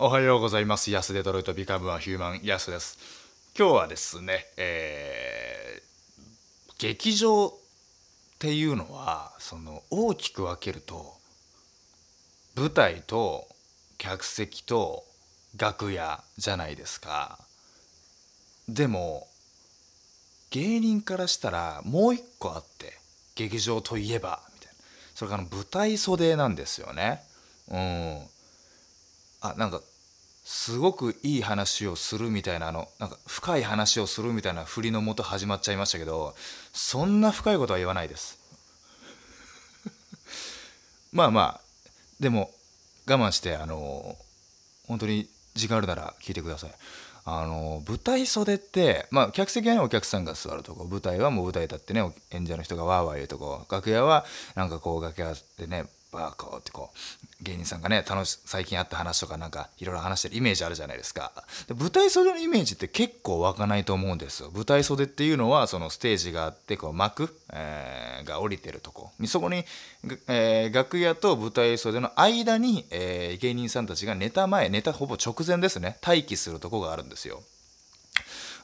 おはようございます。ヤスデトロイトビカムはヒューマンヤスです。今日はですね、えー劇場っていうのはその大きく分けると舞台と客席と楽屋じゃないですか。でも芸人からしたらもう一個あって劇場といえばみたいなそれから舞台袖なんですよね。うんあなんかすごくいい話をするみたいなあのなんか深い話をするみたいな振りのもと始まっちゃいましたけどそんな深いことは言わないです。まあまあでも我慢してあの本当に時間あるなら聞いてください。あの舞台袖ってまあ客席はねお客さんが座るとこ。舞台はもう舞台立ってね演者の人がわーわー言うとこ。楽屋はなんかこう楽屋でねバーコーってこう芸人さんがね楽し最近あった話とかなんかいろいろ話してるイメージあるじゃないですか。で舞台袖のイメージって結構湧かないと思うんですよ舞台袖っていうのはそのステージがあってこう幕、えーが降りてるとこ。そこに、えー楽屋と舞台袖の間に、えー芸人さんたちがネタ前ネタほぼ直前ですね。待機するとこがあるんですよ。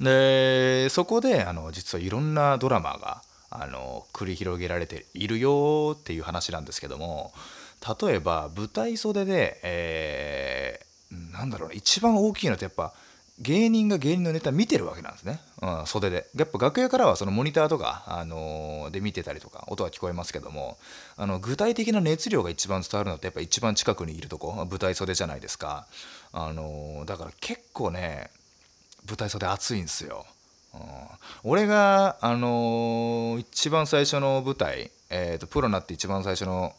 でそこであの実はいろんなドラマがあの繰り広げられているよっていう話なんですけども例えば舞台袖で、えーなんだろうな一番大きいのってやっぱ芸人が芸人のネタ見てるわけなんですね、うん、袖で。やっぱ楽屋からはそのモニターとか、あのーで見てたりとか音は聞こえますけどもあの具体的な熱量が一番伝わるのってやっぱ一番近くにいるとこ舞台袖じゃないですか、あのーだから結構ね舞台袖熱いんですよ。俺が、あのー一番最初の舞台、えー、とプロになって一番最初の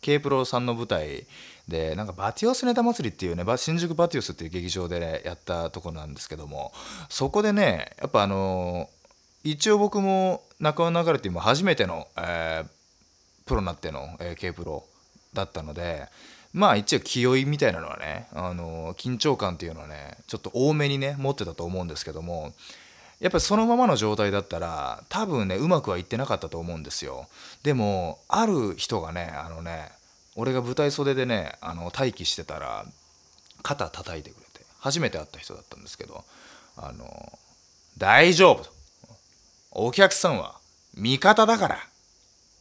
K プロさんの舞台でなんかバティオスネタ祭りっていうね新宿バティオスっていう劇場で、ね、やったとこなんですけどもそこでねやっぱあのー一応僕も中尾流れて今初めての、えープロになっての、えー K プロだったのでまあ一応気負いみたいなのはね、あのー緊張感っていうのはねちょっと多めにね持ってたと思うんですけどもやっぱりそのままの状態だったら多分ねうまくはいってなかったと思うんですよ。でもある人がねあのね俺が舞台袖でねあの待機してたら肩叩いてくれて初めて会った人だったんですけど「あの大丈夫」「お客さんは味方だから」っ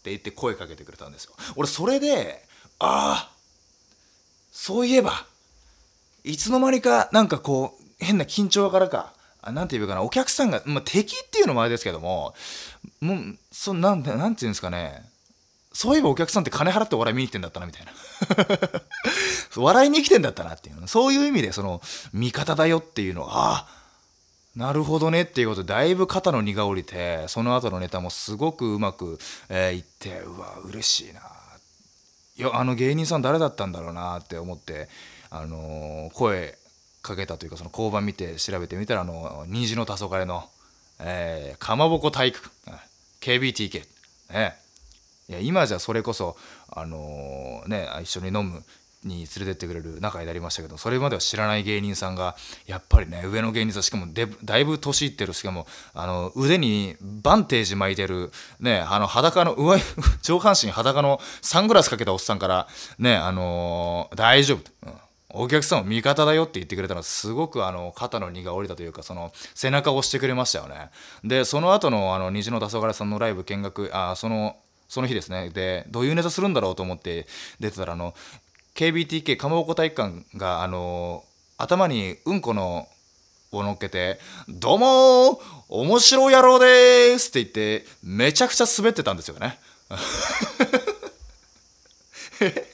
て言って声かけてくれたんですよ。俺それでああそういえばいつの間にかなんかこう変な緊張からかなんていうかな。お客さんが、まあ、敵っていうのもあれですけどももうそなんなんていうんですかね。そういえばお客さんって金払ってお笑い見に来てんだったなみたいな。笑いに来てんだったなっていうそういう意味でその味方だよっていうのはああなるほどねっていうことでだいぶ肩の荷が下りてその後のネタもすごくうまく、えーいってうわ嬉しいな。いやあの芸人さん誰だったんだろうなって思って、あのー声かけたというかその交番見て調べてみたらあの虹の黄昏の、えーかまぼこ体育館 KBTK ねいや今じゃそれこそあのーね一緒に飲むに連れてってくれる仲になりましたけどそれまでは知らない芸人さんがやっぱりね上の芸人さんしかもでだいぶ年いってるしかもあの腕にバンテージ巻いてるねあの裸の上 上半身裸のサングラスかけたおっさんからねあのー大丈夫、うん。お客さん味方だよって言ってくれたのはすごくあの肩の荷が下りたというかその背中を押してくれましたよねでその後のあの虹の黄昏さんのライブ見学あそのその日ですねでどういうネタするんだろうと思って出てたらあの KBTK かまぼこ体育館があの頭にうんこのを乗っけて「どうもー面白い野郎でーす!」って言ってめちゃくちゃ滑ってたんですよね。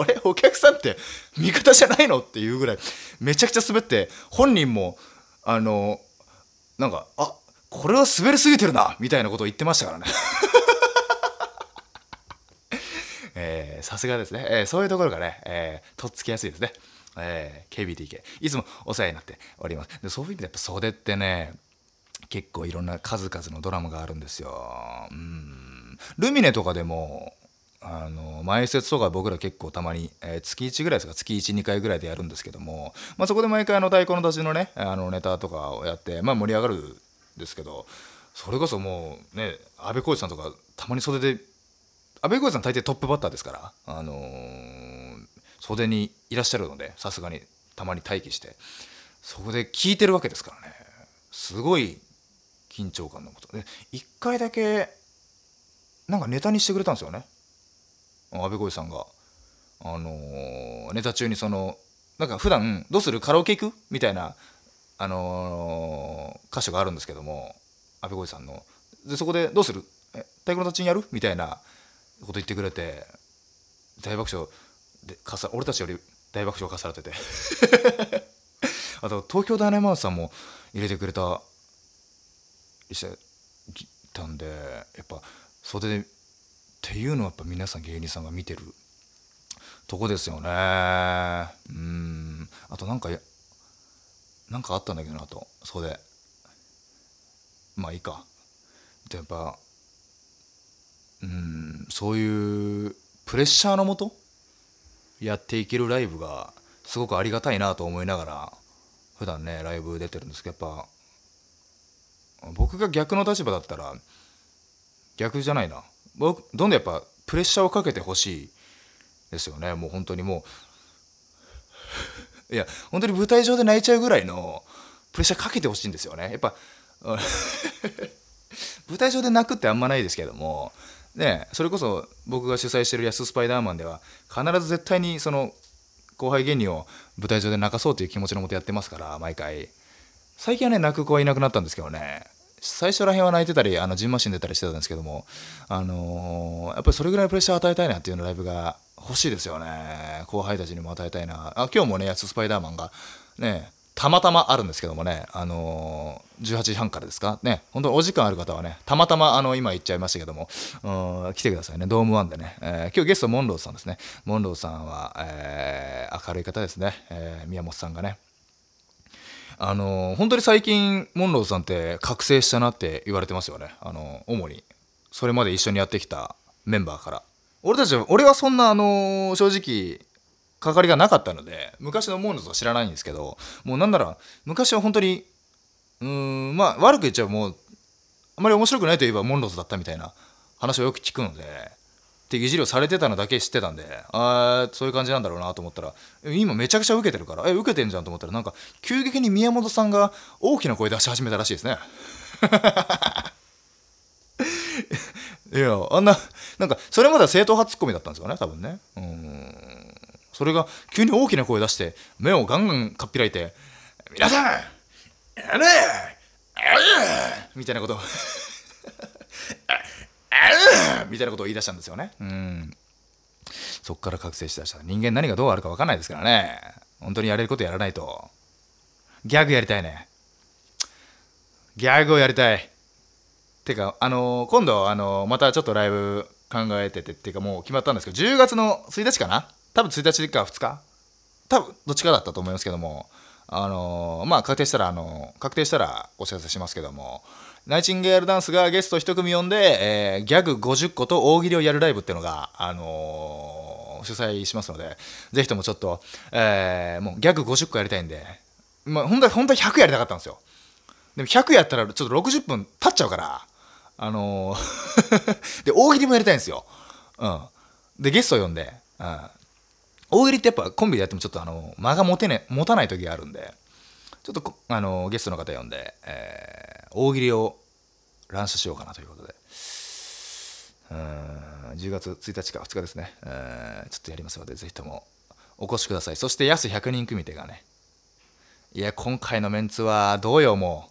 あれ？お客さんって味方じゃないの？っていうぐらい。めちゃくちゃ滑って本人もあのなんかあこれは滑りすぎてるなみたいなことを言ってましたからね。えさすがですね、えーそういうところがね、えーとっつきやすいですね、えー KBTK いつもお世話になっております。でそういう意味でやっぱ袖ってね結構いろんな数々のドラマがあるんですよ。うん。ルミネとかでもあの前説とか僕ら結構たまに、えー月1ぐらいですか月12回ぐらいでやるんですけども、まあ、そこで毎回あの太鼓の立ちのねあのネタとかをやって、まあ、盛り上がるんですけどそれこそもうね阿部浩二さんとかたまに袖で阿部浩二さん大抵トップバッターですから、あのー袖にいらっしゃるのでさすがにたまに待機してそこで聞いてるわけですからね。すごい緊張感のこと。で1回だけなんかネタにしてくれたんですよね。阿部浩さんがあのー、ネタ中にそのなんか普段どうするカラオケ行く？みたいなあのー、歌詞があるんですけども阿部浩さんの。でそこで「どうする？え太鼓の達人やる?」みたいなこと言ってくれて大爆笑。でかさ俺たちより大爆笑かされてて。あと東京ダイナマウスさんも入れてくれたしてたんでやっぱ袖でっていうのはやっぱ皆さん芸人さんが見てるとこですよね。うん。あとなんかなんかあったんだけどなと。袖まあいいか。やっぱうん。そういうプレッシャーのもとやっていけるライブがすごくありがたいなと思いながら普段ねライブ出てるんですけどやっぱ僕が逆の立場だったら逆じゃないな。どんどんやっぱプレッシャーをかけてほしいですよね。もう本当にもう。いや本当に舞台上で泣いちゃうぐらいのプレッシャーかけてほしいんですよね。やっぱ 舞台上で泣くってあんまないですけども。ねそれこそ僕が主催してる「安スパイダーマン」では必ず絶対にその後輩芸人を舞台上で泣かそうという気持ちのもとやってますから毎回。最近はね泣く子はいなくなったんですけどね。最初らへんは泣いてたりあのジンマシン出たりしてたんですけどもあのー、やっぱりそれぐらいプレッシャーを与えたいなっていうのライブが欲しいですよね。後輩たちにも与えたいな。あ今日もねやつスパイダーマンがねたまたまあるんですけどもね、あのー、18時半からですか？ね、本当にお時間ある方はね、たまたまあの今言っちゃいましたけども、来てくださいね、ドームワンでね、えー、今日ゲストモンローさんですね、モンローさんは、えー、明るい方ですね、えー、宮本さんがね、あの、本当に最近、モンローさんって覚醒したなって言われてますよね、あの、主に、それまで一緒にやってきたメンバーから。俺たちは、俺はそんな、あの、正直、関わりがなかったので昔のモンローズは知らないんですけどもうなんなら昔は本当にうんまあ悪く言っちゃうもうあまり面白くないといえばモンローズだったみたいな話をよく聞くのでっていじりをされてたのだけ知ってたんであそういう感じなんだろうなと思ったら今めちゃくちゃ受けてるからえ受けてんじゃんと思ったらなんか急激に宮本さんが大きな声出し始めたらしいですね。いやあんななんかそれまでは正統派ツッコミだったんですよね多分ね。うん。それが急に大きな声出して目をガンガンかっぴらいて「皆さんやれみたいなことみたいなことを言い出したんですよね。うん。そっから覚醒しだした。人間何がどうあるか分かんないですからね。本当にやれることやらないと。ギャグやりたいね。ギャグをやりたい。てかあのー、今度あのー、またちょっとライブ考えててっていうかもう決まったんですけど10月の1日かな？多分1日か2日？多分どっちかだったと思いますけども。あのー、まあ確定したらあの、確定したらお知らせしますけども。ナイチンゲールダンスがゲスト1組呼んで、えー、ギャグ50個と大喜利をやるライブっていうのが、あのー、主催しますのでぜひともちょっと、えー、もうギャグ50個やりたいんで、まあ、本当は本当は100やりたかったんですよ。でも100やったらちょっと60分経っちゃうからあのー で大喜利もやりたいんですよ。うん。でゲスト呼んで、うん、大喜利ってやっぱコンビでやってもちょっとあの間が持て、ね、持たない時があるんで。ちょっとあのゲストの方呼んで、えー、大喜利を乱射しようかなということで。うん10月1日か2日ですね、えー、ちょっとやりますのでぜひともお越しください。そして安100人組手がね。いや今回のメンツはどうよも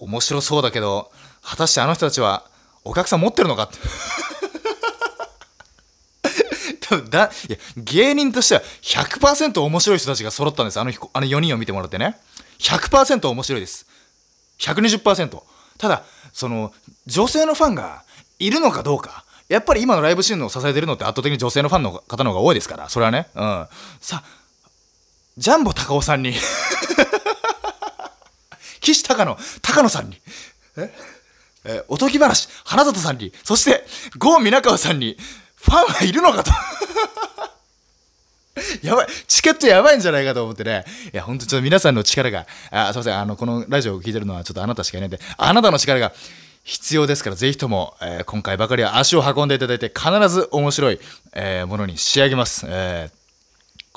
う。面白そうだけど果たしてあの人たちはお客さん持ってるのかって。多分だいや芸人としては100%面白い人たちが揃ったんです。あのあの4人を見てもらってね。100%面白いです。120%ただその女性のファンがいるのかどうか。やっぱり今のライブシーンを支えてるのって圧倒的に女性のファンの方の方が多いですから。それはね。うん。さジャンボ高尾さんに。岸高野高野さんに。え？えおとぎ話花里さんに。そして郷皆川さんに。ファンはいるのかと。やばい、チケットやばいんじゃないかと思ってね。いや、ほんとちょっと皆さんの力が、あ、すいません、あの、このラジオを聞いてるのはちょっとあなたしかいないんで、あなたの力が必要ですから、ぜひとも、えー、今回ばかりは足を運んでいただいて、必ず面白い、えー、ものに仕上げます。えー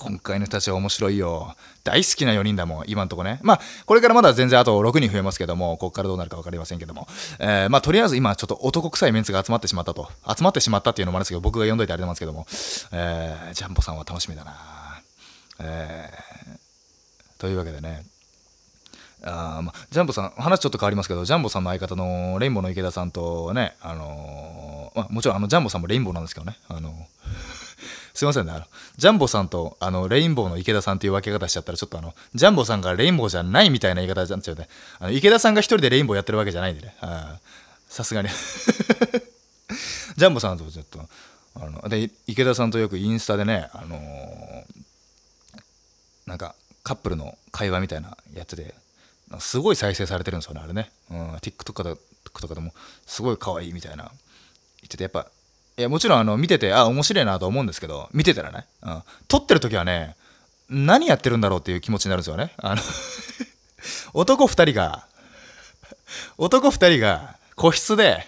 今回の人たちは面白いよ。大好きな4人だもん、今んとこね。まあ、これからまだ全然あと6人増えますけども、ここからどうなるか分かりませんけども。えー、まあ、とりあえず今、ちょっと男臭いメンツが集まってしまったと。集まってしまったっていうのもあるんですけど、僕が読んどいてあれなんですけども、えー、ジャンボさんは楽しみだな。えー、というわけでね、あまあ、ジャンボさん、話ちょっと変わりますけど、ジャンボさんの相方のレインボーの池田さんとね、あのー、まあ、もちろんあのジャンボさんもレインボーなんですけどね、あのーすいませんね。あの、ジャンボさんと、あの、レインボーの池田さんっていう分け方しちゃったら、ちょっとあの、ジャンボさんがレインボーじゃないみたいな言い方になっちゃうね。あの、池田さんが一人でレインボーやってるわけじゃないんでね。さすがに ジャンボさんとちょっと、あの、で、池田さんとよくインスタでね、あのー、なんか、カップルの会話みたいなやってて、すごい再生されてるんですよね、あれね。うん、TikTok とかでも、すごい可愛いみたいな。言ってて、やっぱ、いや、もちろん、あの、見てて、あ、面白いなと思うんですけど、見てたらね、うん、撮ってる時はね、何やってるんだろうっていう気持ちになるんですよね。あの 男2人が、男2人が個室で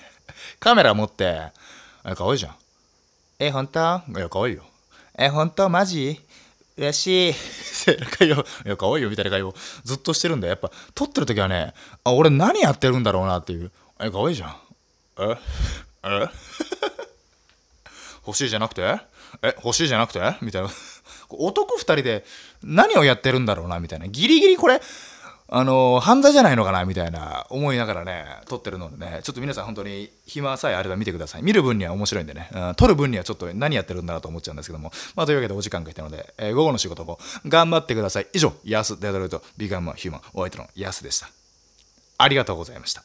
カメラ持って、え、かわいいじゃん。え、本当？いや、かわいいよ。え、本当？マジ？嬉しい。会話、いや、かわいいよみたいな会話をずっとしてるんで、やっぱ、撮ってる時はね、あ、俺何やってるんだろうなっていう。え、かわいいじゃん。え？え？欲しいじゃなくて？え欲しいじゃなくて？みたいな。男2人で何をやってるんだろうな？みたいな。ギリギリこれあの犯罪じゃないのかな？みたいな。思いながらね撮ってるのでね。ちょっと皆さん本当に暇さえあれば見てください。見る分には面白いんでね、うん、撮る分にはちょっと何やってるんだろうと思っちゃうんですけども。まあというわけでお時間が来たので、えー、午後の仕事も頑張ってください。以上ヤスデドロイトビガンマヒューマンお相手のヤスでした。ありがとうございました。